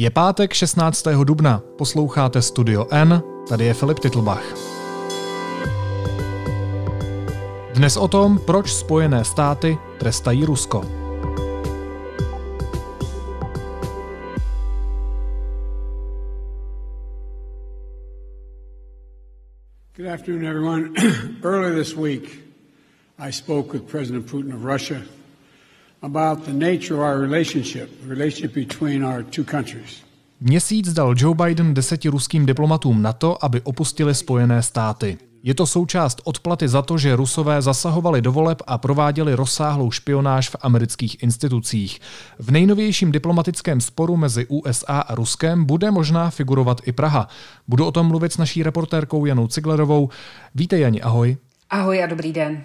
Je pátek 16. dubna, posloucháte Studio N, tady je Filip Titlbach. Dnes o tom, proč Spojené státy trestají Rusko. Good afternoon, everyone. Earlier this week, I spoke with President Putin of Russia about the nature of our relationship, the relationship between our two countries. Měsíc dal Joe Biden deseti ruským diplomatům na to, aby opustili Spojené státy. Je to součást odplaty za to, že Rusové zasahovali do voleb a prováděli rozsáhlou špionáž v amerických institucích. V nejnovějším diplomatickém sporu mezi USA a Ruskem bude možná figurovat i Praha. Budu o tom mluvit s naší reportérkou Janou Ciglerovou. Vítej Jani, ahoj. Ahoj a dobrý den.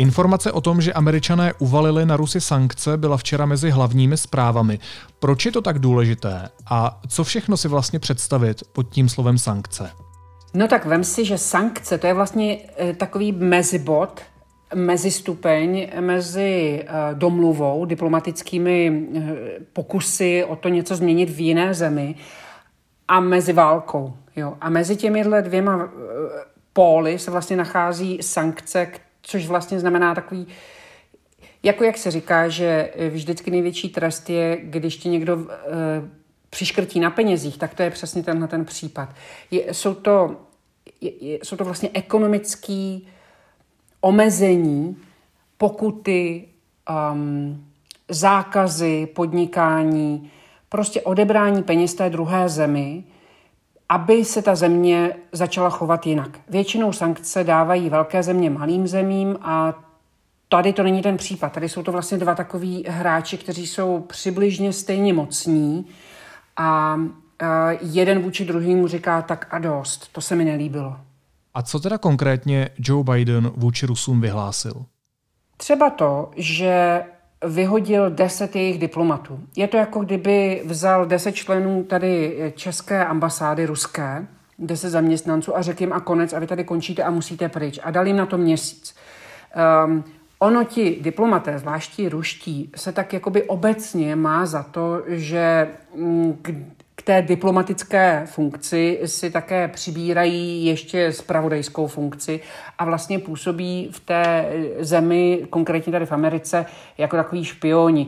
Informace o tom, že američané uvalili na Rusy sankce, byla včera mezi hlavními zprávami. Proč je to tak důležité a co všechno si vlastně představit pod tím slovem sankce? No tak vem si, že sankce to je vlastně eh, takový mezibod, mezistupeň mezi eh, domluvou, diplomatickými eh, pokusy o to něco změnit v jiné zemi a mezi válkou. Jo. A mezi těmihle dvěma póly se vlastně nachází sankce, což vlastně znamená takový, jako jak se říká, že vždycky největší trest je, když ti někdo uh, přiškrtí na penězích, tak to je přesně tenhle ten případ. Je, jsou, to, je, jsou to vlastně ekonomické omezení, pokuty, um, zákazy podnikání, prostě odebrání peněz té druhé zemi, aby se ta země začala chovat jinak. Většinou sankce dávají velké země malým zemím a tady to není ten případ. Tady jsou to vlastně dva takový hráči, kteří jsou přibližně stejně mocní a jeden vůči druhému říká tak a dost. To se mi nelíbilo. A co teda konkrétně Joe Biden vůči Rusům vyhlásil? Třeba to, že vyhodil deset jejich diplomatů. Je to jako kdyby vzal deset členů tady české ambasády ruské, deset zaměstnanců a řekl jim a konec a vy tady končíte a musíte pryč. A dal jim na to měsíc. Um, ono ti diplomaté, zvláště ruští, se tak jakoby obecně má za to, že mm, k té diplomatické funkci si také přibírají ještě spravodajskou funkci a vlastně působí v té zemi, konkrétně tady v Americe, jako takový špioni.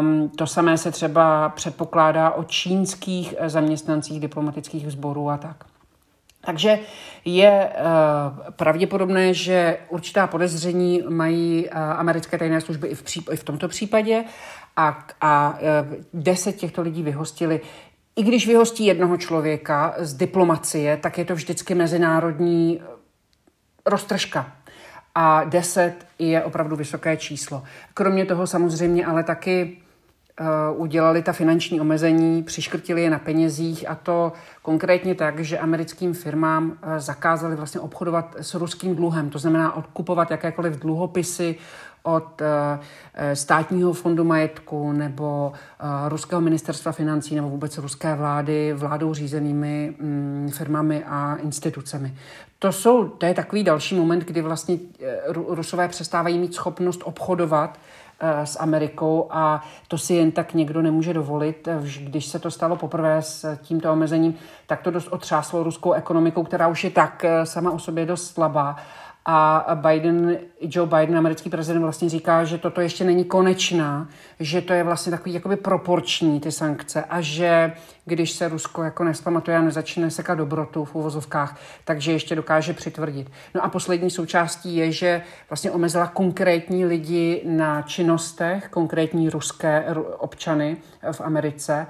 Um, to samé se třeba předpokládá o čínských zaměstnancích diplomatických sborů a tak. Takže je uh, pravděpodobné, že určitá podezření mají uh, americké tajné služby i v, i v tomto případě a, a uh, deset těchto lidí vyhostili i když vyhostí jednoho člověka z diplomacie, tak je to vždycky mezinárodní eh, roztržka. A deset je opravdu vysoké číslo. Kromě toho samozřejmě ale taky uh, udělali ta finanční omezení, přiškrtili je na penězích a to konkrétně tak, že americkým firmám uh, zakázali vlastně obchodovat s ruským dluhem, to znamená odkupovat jakékoliv dluhopisy od eh, eh, státního fondu majetku nebo eh, ruského ministerstva financí nebo vůbec ruské vlády vládou řízenými mm, firmami a institucemi. To, jsou, to je takový další moment, kdy vlastně Rusové přestávají mít schopnost obchodovat s Amerikou a to si jen tak někdo nemůže dovolit. Když se to stalo poprvé s tímto omezením, tak to dost otřáslo ruskou ekonomikou, která už je tak sama o sobě dost slabá a Biden, Joe Biden, americký prezident, vlastně říká, že toto ještě není konečná, že to je vlastně takový jakoby proporční ty sankce a že když se Rusko jako nespamatuje a nezačne sekat dobrotu v uvozovkách, takže ještě dokáže přitvrdit. No a poslední součástí je, že vlastně omezila konkrétní lidi na činnostech, konkrétní ruské občany v Americe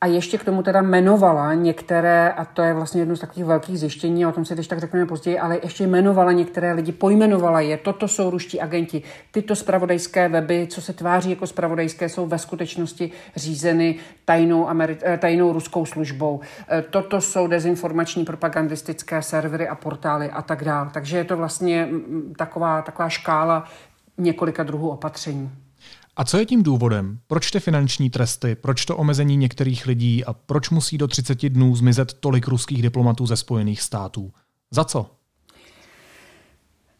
a ještě k tomu teda jmenovala některé, a to je vlastně jedno z takových velkých zjištění, o tom si teď tak řekneme později, ale ještě jmenovala některé lidi, pojmenovala je, toto jsou ruští agenti, tyto spravodajské weby, co se tváří jako spravodajské, jsou ve skutečnosti řízeny tajnou, Ameri- eh, tajnou ruskou službou. Eh, toto jsou dezinformační propagandistické servery a portály a tak dále. Takže je to vlastně mm, mm, taková, taková škála několika druhů opatření. A co je tím důvodem? Proč ty finanční tresty, proč to omezení některých lidí a proč musí do 30 dnů zmizet tolik ruských diplomatů ze Spojených států? Za co?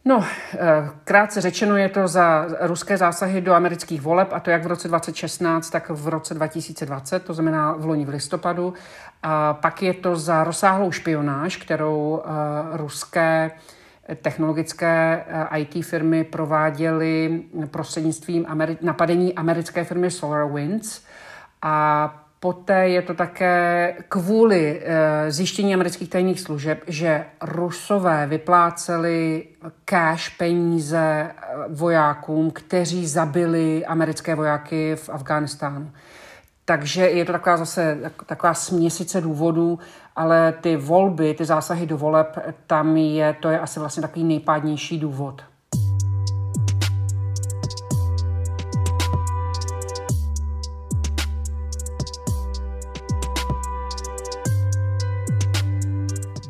No, eh, krátce řečeno je to za ruské zásahy do amerických voleb, a to jak v roce 2016, tak v roce 2020, to znamená v loni v listopadu. A pak je to za rozsáhlou špionáž, kterou eh, ruské technologické eh, IT firmy prováděly prostřednictvím napadení americké firmy SolarWinds. A Poté je to také kvůli e, zjištění amerických tajných služeb, že Rusové vypláceli cash peníze eh, vojákům, kteří zabili americké vojáky v Afghánistánu. Takže je to taková zase taková směsice důvodů, ale ty volby, ty zásahy do voleb, tam je, to je asi vlastně takový nejpádnější důvod.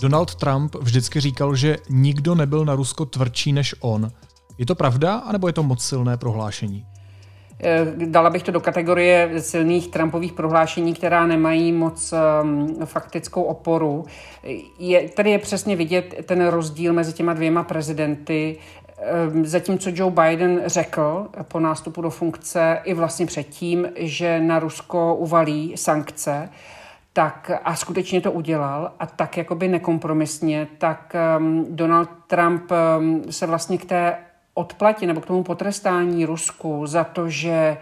Donald Trump vždycky říkal, že nikdo nebyl na Rusko tvrdší než on. Je to pravda, anebo je to moc silné prohlášení? Eh, dala bych to do kategorie silných Trumpových prohlášení, která nemají moc um, faktickou oporu. Je, tady je přesně vidět ten rozdíl mezi těma dvěma prezidenty. Um, zatímco Joe Biden řekl po nástupu do funkce i vlastně předtím, že na Rusko uvalí sankce, tak a skutečně to udělal a tak jakoby nekompromisně, tak um, Donald Trump um, se vlastně k té odplatě nebo k tomu potrestání Rusku za to, že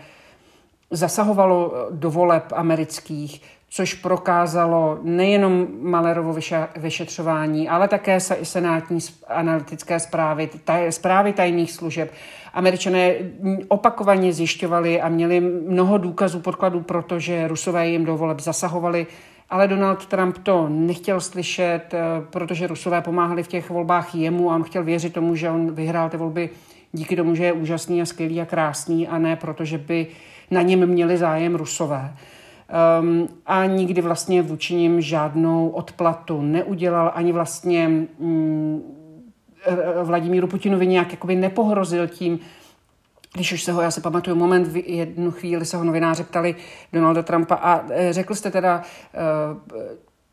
zasahovalo do voleb amerických, což prokázalo nejenom Malerovo vyšetřování, ale také senátní analytické zprávy, taj, zprávy tajných služeb. Američané opakovaně zjišťovali a měli mnoho důkazů, podkladů, protože Rusové jim do voleb zasahovali, ale Donald Trump to nechtěl slyšet, eh, protože Rusové pomáhali v těch volbách jemu a on chtěl věřit tomu, že on vyhrál ty volby díky tomu, že je úžasný a skvělý a krásný a ne protože by na něm měli zájem Rusové. Um, a nikdy vlastně vůči ním žádnou odplatu neudělal, ani vlastně um, Vladimíru Putinovi nějak jakoby nepohrozil tím, když už se ho, já se pamatuju, moment, v jednu chvíli se ho novináři ptali Donalda Trumpa a e, řekl jste teda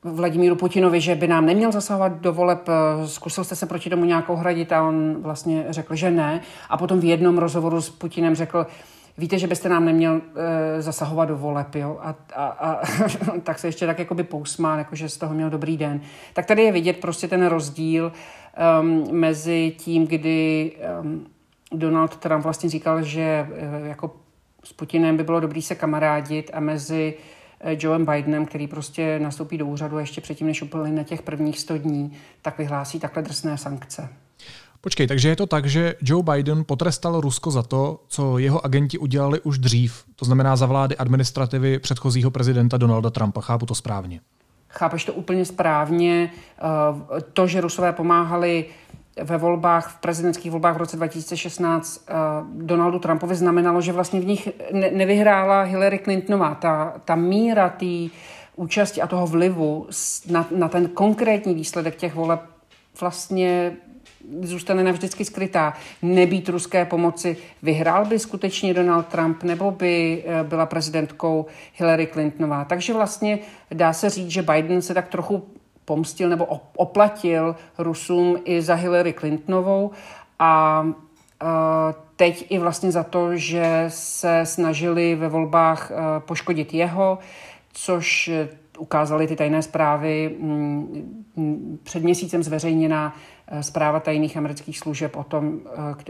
uh, Vladimíru Putinovi, že by nám neměl zasahovat do voleb, e, zkusil jste se proti tomu nějakou hradit a on vlastně řekl, že ne. A potom v jednom rozhovoru s Putinem řekl, víte, že byste nám neměl uh, zasahovat do voleb, jo? A, a, a tak se ještě tak jakoby pousmál, jako že z toho měl dobrý den. Tak tady je vidět prostě ten rozdíl um, mezi tím, kdy um, Donald Trump vlastně říkal, že uh, jako s Putinem by bylo dobrý se kamarádit a mezi uh, Joeem Bidenem, který prostě nastoupí do úřadu ještě předtím, než úplně na těch prvních 100 dní, tak vyhlásí takhle drsné sankce. Počkej, takže je to tak, že Joe Biden potrestal Rusko za to, co jeho agenti udělali už dřív, to znamená za vlády administrativy předchozího prezidenta Donalda Trumpa. Chápu to správně. Chápeš to úplně správně. Eh, to, že Rusové pomáhali ve volbách, v prezidentských volbách v roce 2016 eh, Donaldu Trumpovi znamenalo, že vlastně v nich nevyhrála Hillary Clintonová. Ta, ta míra té účasti a toho vlivu na, na ten konkrétní výsledek těch voleb vlastně zůstane navždycky skrytá. Nebýt ruské pomoci, vyhrál by skutečně Donald Trump nebo by eh, byla prezidentkou Hillary Clintonová. Takže vlastně dá se říct, že Biden se tak trochu pomstil nebo oplatil Rusům i za Hillary Clintonovou a eh, teď i vlastně za to, že se snažili ve volbách eh, poškodit jeho, což ukázaly ty tajné zprávy mm, mm, před měsícem zveřejněná zpráva tajných amerických služeb o tom,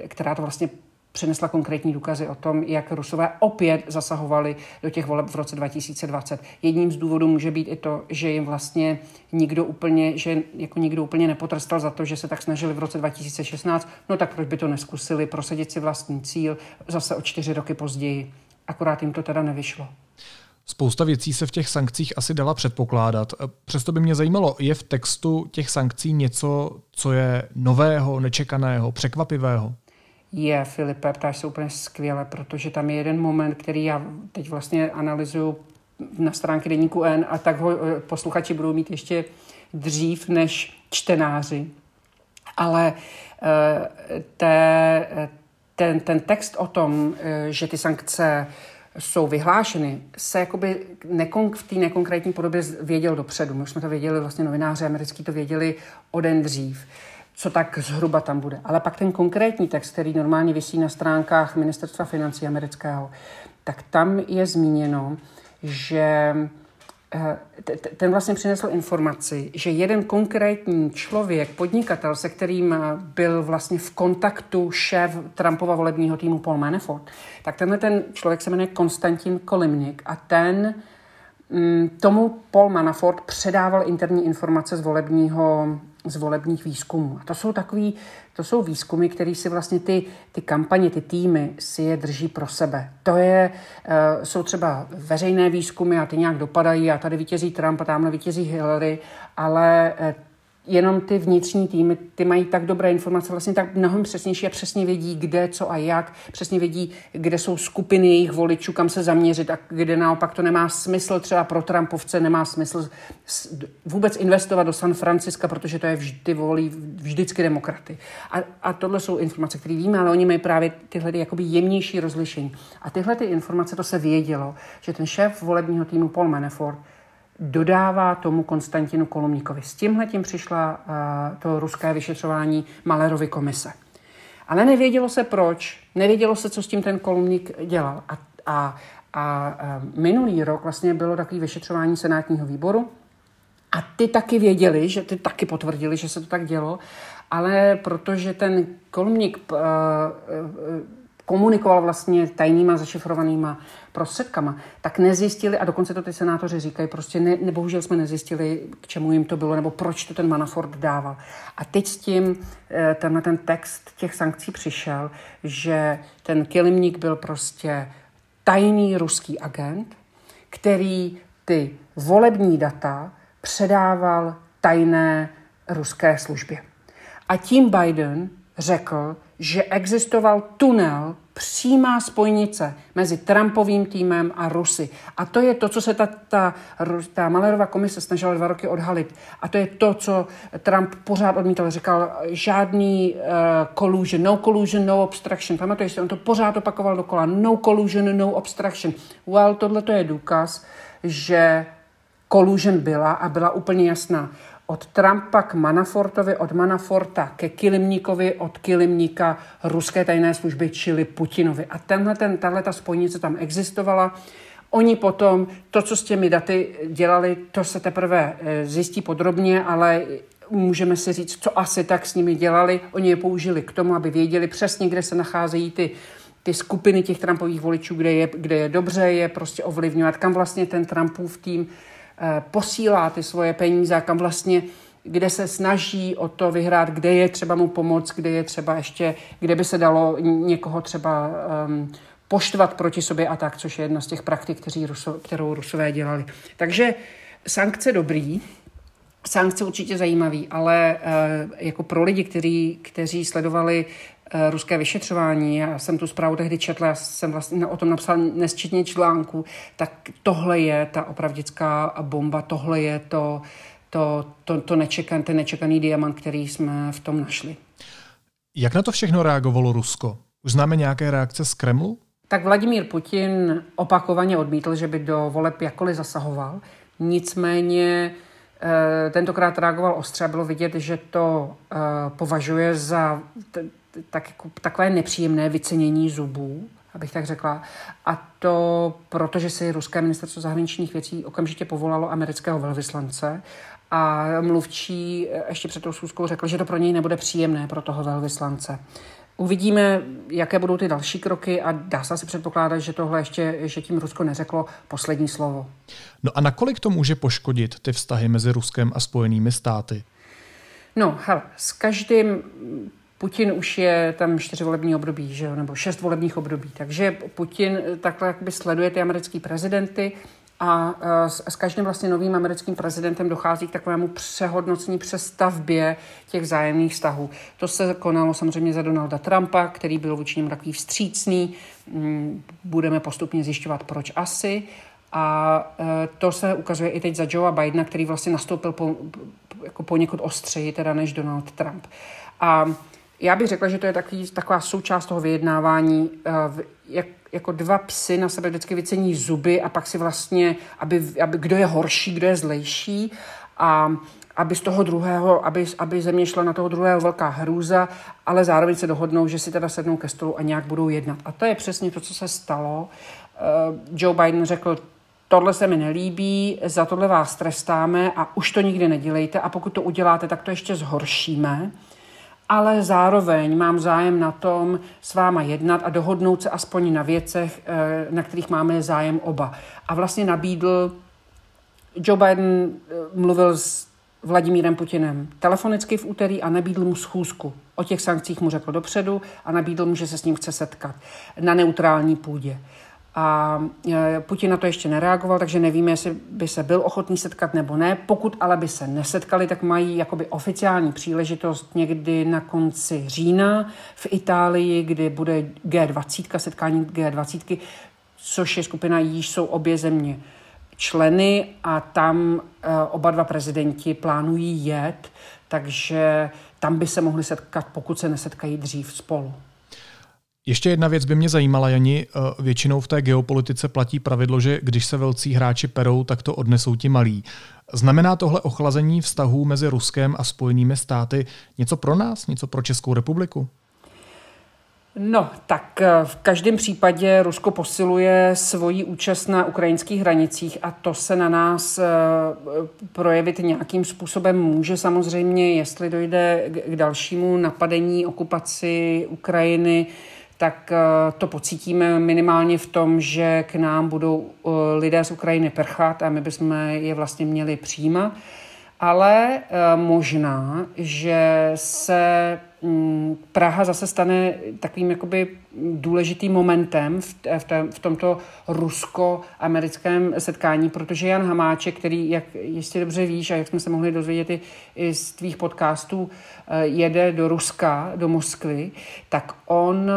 která to vlastně přinesla konkrétní důkazy o tom, jak Rusové opět zasahovali do těch voleb v roce 2020. Jedním z důvodů může být i to, že jim vlastně nikdo úplně, že jako nikdo úplně nepotrestal za to, že se tak snažili v roce 2016, no tak proč by to neskusili prosadit si vlastní cíl zase o čtyři roky později. Akorát jim to teda nevyšlo. Spousta věcí se v těch sankcích asi dala předpokládat. Přesto by mě zajímalo, je v textu těch sankcí něco, co je nového, nečekaného, překvapivého? Je, Filipe, ptáš se úplně skvěle, protože tam je jeden moment, který já teď vlastně analyzuju na stránky Deníku N a tak ho eh, posluchači budou mít ještě dřív než čtenáři. Ale eh, te, ten, ten text o tom, eh, že ty sankce jsou vyhlášeny, se jakoby nekon, v té nekonkrétní podobě věděl dopředu. My jsme to věděli, vlastně novináři americký to věděli o den dřív co tak zhruba tam bude. Ale pak ten konkrétní text, který normálně vysí na stránkách ministerstva financí amerického, tak tam je zmíněno, že eh, ten vlastně přinesl informaci, že jeden konkrétní člověk, podnikatel, se kterým byl vlastně v kontaktu šéf Trumpova volebního týmu Paul Manafort, tak tenhle ten člověk se jmenuje Konstantin Kolimnik a ten mm, tomu Paul Manafort předával interní informace z volebního z volebních výzkumů. A to jsou takový, to jsou výzkumy, které si vlastně ty, ty kampaně, ty týmy si je drží pro sebe. To je, uh, jsou třeba veřejné výzkumy a ty nějak dopadají a tady vítězí Trump a tamhle vítězí Hillary, ale uh, jenom ty vnitřní týmy, ty mají tak dobré informace, vlastně tak mnohem přesnější a přesně vědí, kde, co a jak, přesně vědí, kde jsou skupiny jejich voličů, kam se zaměřit a kde naopak to nemá smysl třeba pro Trumpovce, nemá smysl vůbec investovat do San Franciska, protože to je vždy volí vždycky demokraty. A, a tohle jsou informace, které víme, ale oni mají právě tyhle jakoby jemnější rozlišení. A tyhle ty informace, to se vědělo, že ten šéf volebního týmu Paul Manafort dodává tomu Konstantinu Kolomníkovi. S tímhle tím přišla uh, to ruské vyšetřování Malerovy komise. Ale nevědělo se proč, nevědělo se, co s tím ten Kolomník dělal. A, a, a minulý rok vlastně bylo takové vyšetřování senátního výboru a ty taky věděli, že ty taky potvrdili, že se to tak dělo, ale protože ten Kolomník uh, uh, komunikoval vlastně tajnýma zašifrovanýma prostředkama, tak nezjistili, a dokonce to ty senátoři říkají, prostě ne, ne, bohužel jsme nezjistili, k čemu jim to bylo, nebo proč to ten Manafort dával. A teď s tím eh, tenhle ten text těch sankcí přišel, že ten Kilimník byl prostě tajný ruský agent, který ty volební data předával tajné ruské službě. A tím Biden řekl, že existoval tunel, přímá spojnice mezi Trumpovým týmem a Rusy. A to je to, co se ta, ta, ta Malerová komise snažila dva roky odhalit. A to je to, co Trump pořád odmítal. Říkal, žádný uh, collusion, no collusion, no obstruction. Pamatuješ si, on to pořád opakoval dokola. No collusion, no obstruction. Well, tohle to je důkaz, že collusion byla a byla úplně jasná od Trumpa k Manafortovi, od Manaforta ke Kilimníkovi, od Kilimníka ruské tajné služby, čili Putinovi. A tenhle, ten, tahle ta spojnice tam existovala. Oni potom to, co s těmi daty dělali, to se teprve eh, zjistí podrobně, ale můžeme si říct, co asi tak s nimi dělali. Oni je použili k tomu, aby věděli přesně, kde se nacházejí ty ty skupiny těch Trumpových voličů, kde je, kde je dobře je prostě ovlivňovat, kam vlastně ten Trumpův tým posílá ty svoje peníze, kam vlastně kde se snaží o to vyhrát, kde je třeba mu pomoct, kde je třeba ještě, kde by se dalo někoho třeba um, poštvat proti sobě a tak, což je jedna z těch praktik, kteří Ruso, kterou Rusové dělali. Takže sankce dobrý, sankce určitě zajímavý, ale uh, jako pro lidi, kteří, kteří sledovali Eh, ruské vyšetřování, já jsem tu zprávu tehdy četla, já jsem vlastně o tom napsal nesčetně článků, tak tohle je ta opravdická bomba, tohle je to, to, to, to nečekan, ten nečekaný diamant, který jsme v tom našli. Jak na to všechno reagovalo Rusko? Už známe nějaké reakce z Kremlu? Tak Vladimír Putin opakovaně odmítl, že by do voleb jakkoliv zasahoval. Nicméně eh, tentokrát reagoval ostře a bylo vidět, že to eh, považuje za tak, jako, takové nepříjemné vycenění zubů, abych tak řekla. A to protože si ruské ministerstvo zahraničních věcí okamžitě povolalo amerického velvyslance a mluvčí ještě před tou schůzkou řekl, že to pro něj nebude příjemné pro toho velvyslance. Uvidíme, jaké budou ty další kroky a dá se asi předpokládat, že tohle ještě, že tím Rusko neřeklo poslední slovo. No a nakolik to může poškodit ty vztahy mezi Ruskem a Spojenými státy? No, hele, s každým Putin už je tam čtyři volební období, že jo, nebo šest volebních období. Takže Putin takhle jakoby sleduje ty americký prezidenty a s, s každým vlastně novým americkým prezidentem dochází k takovému přehodnocení, přestavbě těch vzájemných vztahů. To se konalo samozřejmě za Donalda Trumpa, který byl vůči němu takový vstřícný. Mm, budeme postupně zjišťovat, proč asi. A e, to se ukazuje i teď za Joea Bidena, který vlastně nastoupil po, jako poněkud ostřeji teda než Donald Trump. A já bych řekla, že to je takový, taková součást toho vyjednávání, eh, jak, jako dva psy na sebe vždycky vycení zuby a pak si vlastně, aby, aby kdo je horší, kdo je zlejší a aby z toho druhého, aby, aby země šla na toho druhého velká hrůza, ale zároveň se dohodnou, že si teda sednou ke stolu a nějak budou jednat. A to je přesně to, co se stalo. Eh, Joe Biden řekl, tohle se mi nelíbí, za tohle vás trestáme a už to nikdy nedělejte a pokud to uděláte, tak to ještě zhoršíme ale zároveň mám zájem na tom s váma jednat a dohodnout se aspoň na věcech, eh, na kterých máme zájem oba. A vlastně nabídl, Joe Biden eh, mluvil s Vladimírem Putinem telefonicky v úterý a nabídl mu schůzku. O těch sankcích mu řekl dopředu a nabídl mu, že se s ním chce setkat na neutrální půdě. A e, Putin na to ještě nereagoval, takže nevíme, jestli by se byl ochotný setkat nebo ne. Pokud ale by se nesetkali, tak mají jakoby oficiální příležitost někdy na konci října v Itálii, kdy bude G20, setkání G20, což je skupina, již jsou obě země členy a tam e, oba dva prezidenti plánují jet, takže tam by se mohli setkat, pokud se nesetkají dřív spolu. Ještě jedna věc by mě zajímala, Jani. Eh, většinou v té geopolitice platí pravidlo, že když se velcí hráči perou, tak to odnesou ti malí. Znamená tohle ochlazení vztahů mezi Ruskem a Spojenými státy něco pro nás, něco pro Českou republiku? No, tak eh, v každém případě Rusko posiluje svoji účast na ukrajinských hranicích a to se na nás eh, projevit nějakým způsobem může samozřejmě, jestli dojde k dalšímu napadení, okupaci Ukrajiny, tak eh, to pocítíme minimálně v tom, že k nám budou eh, lidé z Ukrajiny prchat a my bychom je vlastně měli přijímat. Ale eh, možná, že se Praha zase stane takovým jakoby důležitým momentem v, v, tém, v tomto rusko-americkém setkání, protože Jan Hamáček, který, jak jistě dobře víš a jak jsme se mohli dozvědět i, i z tvých podcastů, eh, jede do Ruska, do Moskvy, tak on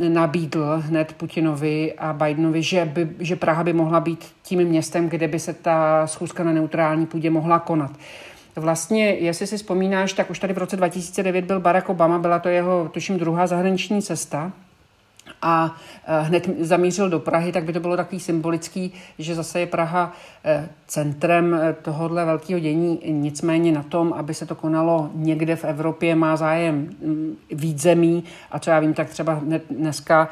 eh, nabídl hned Putinovi a Bidenovi, že, by, že Praha by mohla být tím městem, kde by se ta schůzka na neutrální půdě mohla konat. Vlastně, jestli si vzpomínáš, tak už tady v roce 2009 byl Barack Obama, byla to jeho, tuším, druhá zahraniční cesta a eh, hned zamířil do Prahy, tak by to bylo takový symbolický, že zase je Praha eh, centrem eh, tohohle velkého dění. Nicméně na tom, aby se to konalo někde v Evropě, má zájem mm, víc zemí a co já vím, tak třeba dneska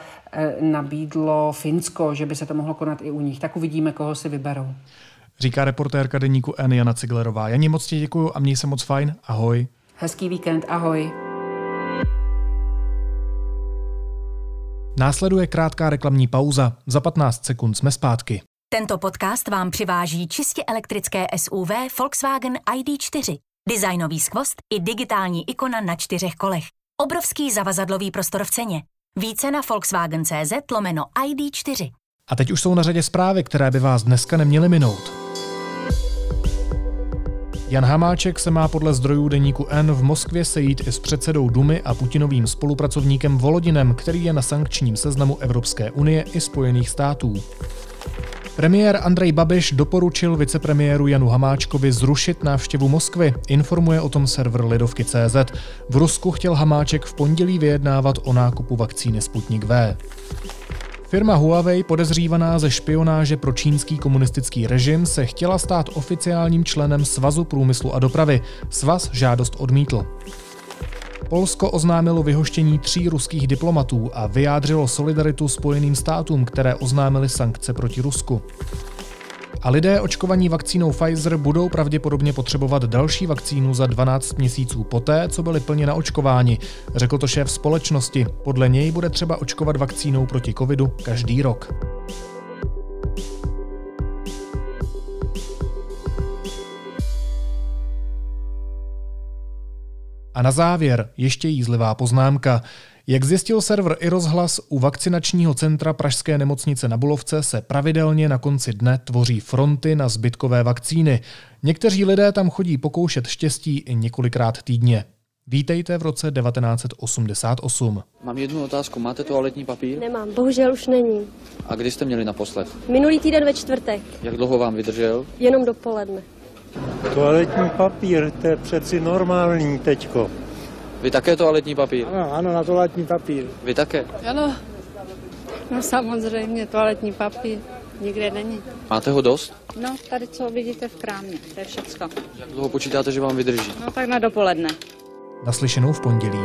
nabídlo Finsko, že by se to mohlo konat i u nich. Tak uvidíme, koho si vyberou říká reportérka deníku N. Jana Ciglerová. Janí moc ti děkuju a měj se moc fajn. Ahoj. Hezký víkend, ahoj. Následuje krátká reklamní pauza. Za 15 sekund jsme zpátky. Tento podcast vám přiváží čistě elektrické SUV Volkswagen ID4. Designový skvost i digitální ikona na čtyřech kolech. Obrovský zavazadlový prostor v ceně. Více na Volkswagen.cz lomeno ID4. A teď už jsou na řadě zprávy, které by vás dneska neměly minout. Jan Hamáček se má podle zdrojů deníku N v Moskvě sejít i s předsedou Dumy a Putinovým spolupracovníkem Volodinem, který je na sankčním seznamu Evropské unie i Spojených států. Premiér Andrej Babiš doporučil vicepremiéru Janu Hamáčkovi zrušit návštěvu Moskvy, informuje o tom server Lidovky.cz. V Rusku chtěl Hamáček v pondělí vyjednávat o nákupu vakcíny Sputnik V. Firma Huawei, podezřívaná ze špionáže pro čínský komunistický režim, se chtěla stát oficiálním členem Svazu průmyslu a dopravy. Svaz žádost odmítl. Polsko oznámilo vyhoštění tří ruských diplomatů a vyjádřilo solidaritu Spojeným státům, které oznámily sankce proti Rusku. A lidé očkovaní vakcínou Pfizer budou pravděpodobně potřebovat další vakcínu za 12 měsíců poté, co byli plně naočkováni, řekl to šéf společnosti. Podle něj bude třeba očkovat vakcínou proti covidu každý rok. A na závěr ještě jízlivá poznámka. Jak zjistil server i rozhlas, u vakcinačního centra Pražské nemocnice na Bulovce se pravidelně na konci dne tvoří fronty na zbytkové vakcíny. Někteří lidé tam chodí pokoušet štěstí i několikrát týdně. Vítejte v roce 1988. Mám jednu otázku. Máte toaletní papír? Nemám, bohužel už není. A kdy jste měli naposled? Minulý týden ve čtvrtek. Jak dlouho vám vydržel? Jenom dopoledne. Toaletní papír, to je přeci normální teďko. Vy také toaletní papír? Ano, ano, na toaletní papír. Vy také? Ano, no samozřejmě, toaletní papír nikde není. Máte ho dost? No, tady co vidíte v krámě, to je všecko. Jak dlouho počítáte, že vám vydrží? No tak na dopoledne. Naslyšenou v pondělí.